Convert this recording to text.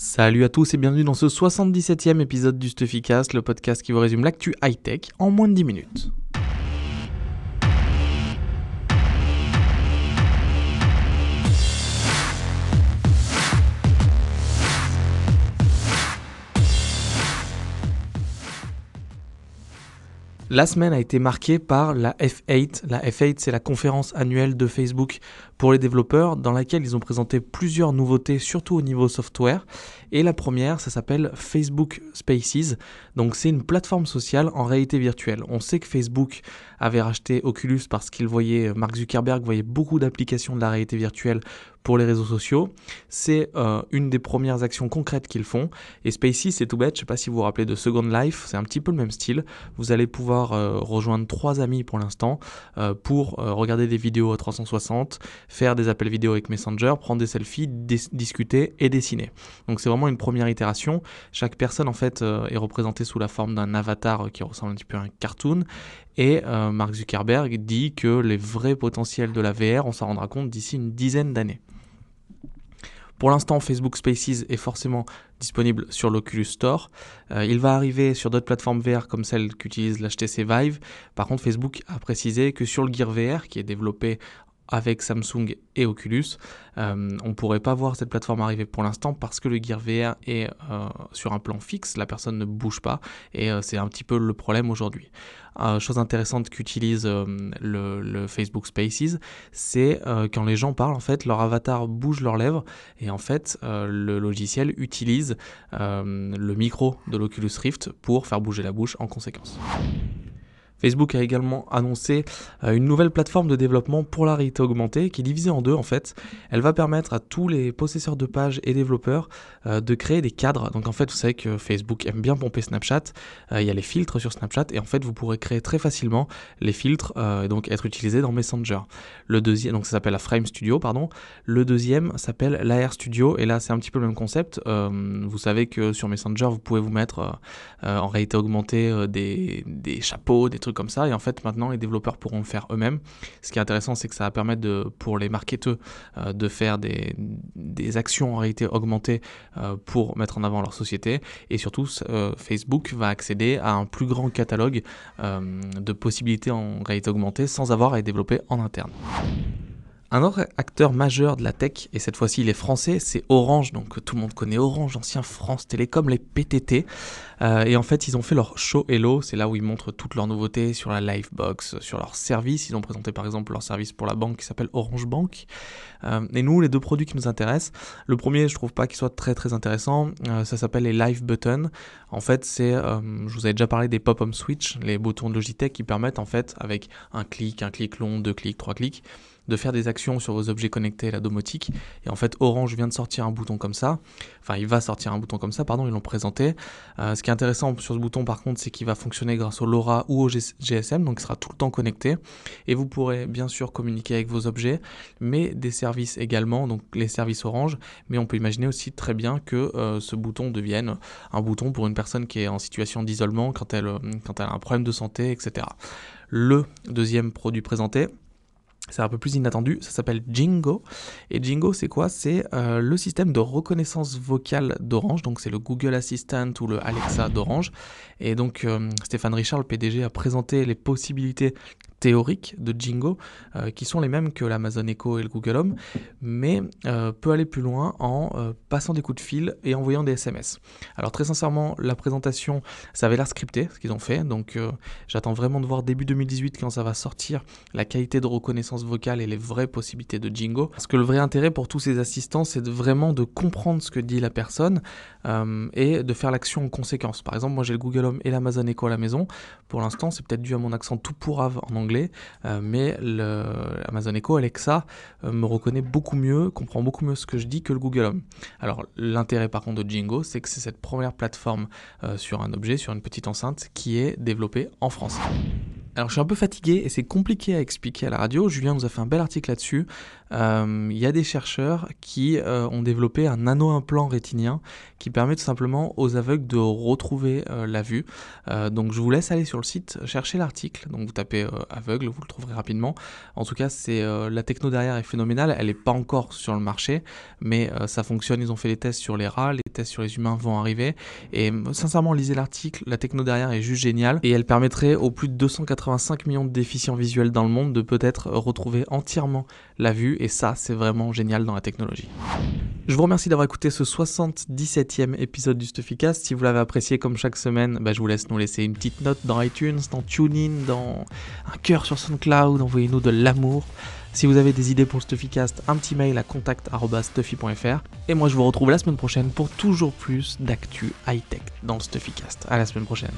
Salut à tous et bienvenue dans ce 77e épisode du Stuffycast, le podcast qui vous résume l'actu high-tech en moins de 10 minutes. La semaine a été marquée par la F8. La F8, c'est la conférence annuelle de Facebook pour les développeurs dans laquelle ils ont présenté plusieurs nouveautés, surtout au niveau software. Et la première, ça s'appelle Facebook Spaces. Donc c'est une plateforme sociale en réalité virtuelle. On sait que Facebook avait racheté Oculus parce qu'il voyait, Mark Zuckerberg voyait beaucoup d'applications de la réalité virtuelle pour les réseaux sociaux. C'est euh, une des premières actions concrètes qu'ils font. Et Spaces, c'est tout bête, je ne sais pas si vous vous rappelez de Second Life, c'est un petit peu le même style. Vous allez pouvoir euh, rejoindre trois amis pour l'instant euh, pour regarder des vidéos à 360, faire des appels vidéo avec Messenger, prendre des selfies, discuter et dessiner. Donc c'est vraiment une première itération. Chaque personne en fait est représentée sous la forme d'un avatar qui ressemble un petit peu à un cartoon. Et Mark Zuckerberg dit que les vrais potentiels de la VR, on s'en rendra compte d'ici une dizaine d'années. Pour l'instant, Facebook Spaces est forcément disponible sur l'Oculus Store. Euh, il va arriver sur d'autres plateformes VR comme celle qu'utilise l'HTC Vive. Par contre, Facebook a précisé que sur le Gear VR, qui est développé avec Samsung et Oculus. Euh, on ne pourrait pas voir cette plateforme arriver pour l'instant parce que le Gear VR est euh, sur un plan fixe, la personne ne bouge pas et euh, c'est un petit peu le problème aujourd'hui. chose intéressante qu'utilise le, Facebook Spaces, c'est quand les gens parlent, en fait, leur avatar bouge leurs lèvres et en fait, le logiciel utilise le micro de l'Oculus Rift pour faire bouger la bouche en conséquence. Facebook a également annoncé euh, une nouvelle plateforme de développement pour la réalité augmentée qui est divisée en deux en fait. Elle va permettre à tous les possesseurs de pages et développeurs euh, de créer des cadres. Donc en fait, vous savez que Facebook aime bien pomper Snapchat. Euh, il y a les filtres sur Snapchat et en fait, vous pourrez créer très facilement les filtres et donc être utilisés dans Messenger. Le deuxième, donc ça s'appelle la Frame Studio, pardon. Le deuxième s'appelle l'AR Studio et là, c'est un petit peu le même concept. vous savez que sur Messenger, vous pouvez vous mettre en réalité augmentée des, des chapeaux, des trucs comme ça. Et en fait, maintenant, les développeurs pourront le faire eux-mêmes. Ce qui est intéressant, c'est que ça va permettre de, pour les marketeurs euh, de faire des, des, actions en réalité augmentée euh, pour mettre en avant leur société. Et surtout, euh, Facebook va accéder à un plus grand catalogue de possibilités en réalité augmentée sans avoir à les développer en interne. Un autre acteur majeur de la tech, et cette fois-ci il est français, c'est Orange. Donc tout le monde connaît Orange, ancien France Télécom, les PTT. Euh, et en fait, ils ont fait leur show Hello. C'est là où ils montrent toutes leurs nouveautés sur la Livebox, sur leurs services. Ils ont présenté par exemple leur service pour la banque qui s'appelle Orange Bank. Euh, et nous, les deux produits qui nous intéressent, le premier, je trouve pas qu'il soit très très intéressant. Euh, ça s'appelle les Live Buttons. En fait, c'est, je vous avais déjà parlé des pop-up switch, les boutons de Logitech qui permettent en fait, avec un clic, un clic long, deux clics, trois clics, de faire des actions sur vos objets connectés, la domotique. Et en fait, Orange vient de sortir un bouton comme ça. Enfin, il va sortir un bouton comme ça, pardon, ils l'ont présenté. Euh, ce qui est intéressant sur ce bouton, par contre, c'est qu'il va fonctionner grâce au LoRa ou au GSM, donc il sera tout le temps connecté. Et vous pourrez bien sûr communiquer avec vos objets, mais des services également, donc les services Orange. Mais on peut imaginer aussi très bien que euh, ce bouton devienne un bouton pour une personne qui est en situation d'isolement quand elle, euh, quand elle a un problème de santé, etc. Le deuxième produit présenté, c'est un peu plus inattendu, ça s'appelle Jingo. Et Jingo, c'est quoi? C'est euh, le système de reconnaissance vocale d'Orange, donc c'est le Google Assistant ou le Alexa d'Orange. Et donc euh, Stéphane Richard, le PDG, a présenté les possibilités théoriques de Jingo, euh, qui sont les mêmes que l'Amazon Echo et le Google Home, mais euh, peut aller plus loin en euh, passant des coups de fil et envoyant des SMS. Alors très sincèrement, la présentation, ça avait l'air scripté, ce qu'ils ont fait, donc j'attends vraiment de voir début 2018 quand ça va sortir la qualité de reconnaissance vocale et les vraies possibilités de Jingo. Parce que le vrai intérêt pour tous ces assistants, c'est vraiment de comprendre ce que dit la personne et de faire l'action en conséquence. Par exemple, moi j'ai le Google Home et l'Amazon Echo à la maison. Pour l'instant, c'est peut-être dû à mon accent tout pourrave en anglais euh, mais le Amazon Echo Alexa euh, me reconnaît beaucoup mieux, comprend beaucoup mieux ce que je dis que le Google Home. Alors l'intérêt par contre de Jingo, c'est que c'est cette première plateforme euh, sur un objet, sur une petite enceinte, qui est développée en français. Alors je suis un peu fatigué et c'est compliqué à expliquer à la radio. Julien nous a fait un bel article là-dessus. Euh, il y a des chercheurs qui euh, ont développé un nano-implant rétinien qui permet tout simplement aux aveugles de retrouver euh, la vue. donc je vous laisse aller sur le site chercher l'article. Donc vous tapez aveugle, vous le trouverez rapidement. En tout cas, c'est la techno derrière est phénoménale. Elle n'est pas encore sur le marché, mais ça fonctionne. Ils ont fait les tests sur les rats, les tests sur les humains vont arriver. Et sincèrement, lisez l'article. La techno derrière est juste géniale et elle permettrait aux plus de 280 5 millions de déficients visuels dans le monde de peut-être retrouver entièrement la vue et ça c'est vraiment génial dans la technologie. Je vous remercie d'avoir écouté ce 77e épisode du Stuffycast. Si vous l'avez apprécié comme chaque semaine, bah, je vous laisse nous laisser une petite note dans iTunes, dans TuneIn, dans un cœur sur SoundCloud, envoyez-nous de l'amour. Si vous avez des idées pour le Stuffycast, un petit mail à contact.stuffy.fr. Et moi je vous retrouve la semaine prochaine pour toujours plus d'actu high-tech dans le Stuffycast. À la semaine prochaine.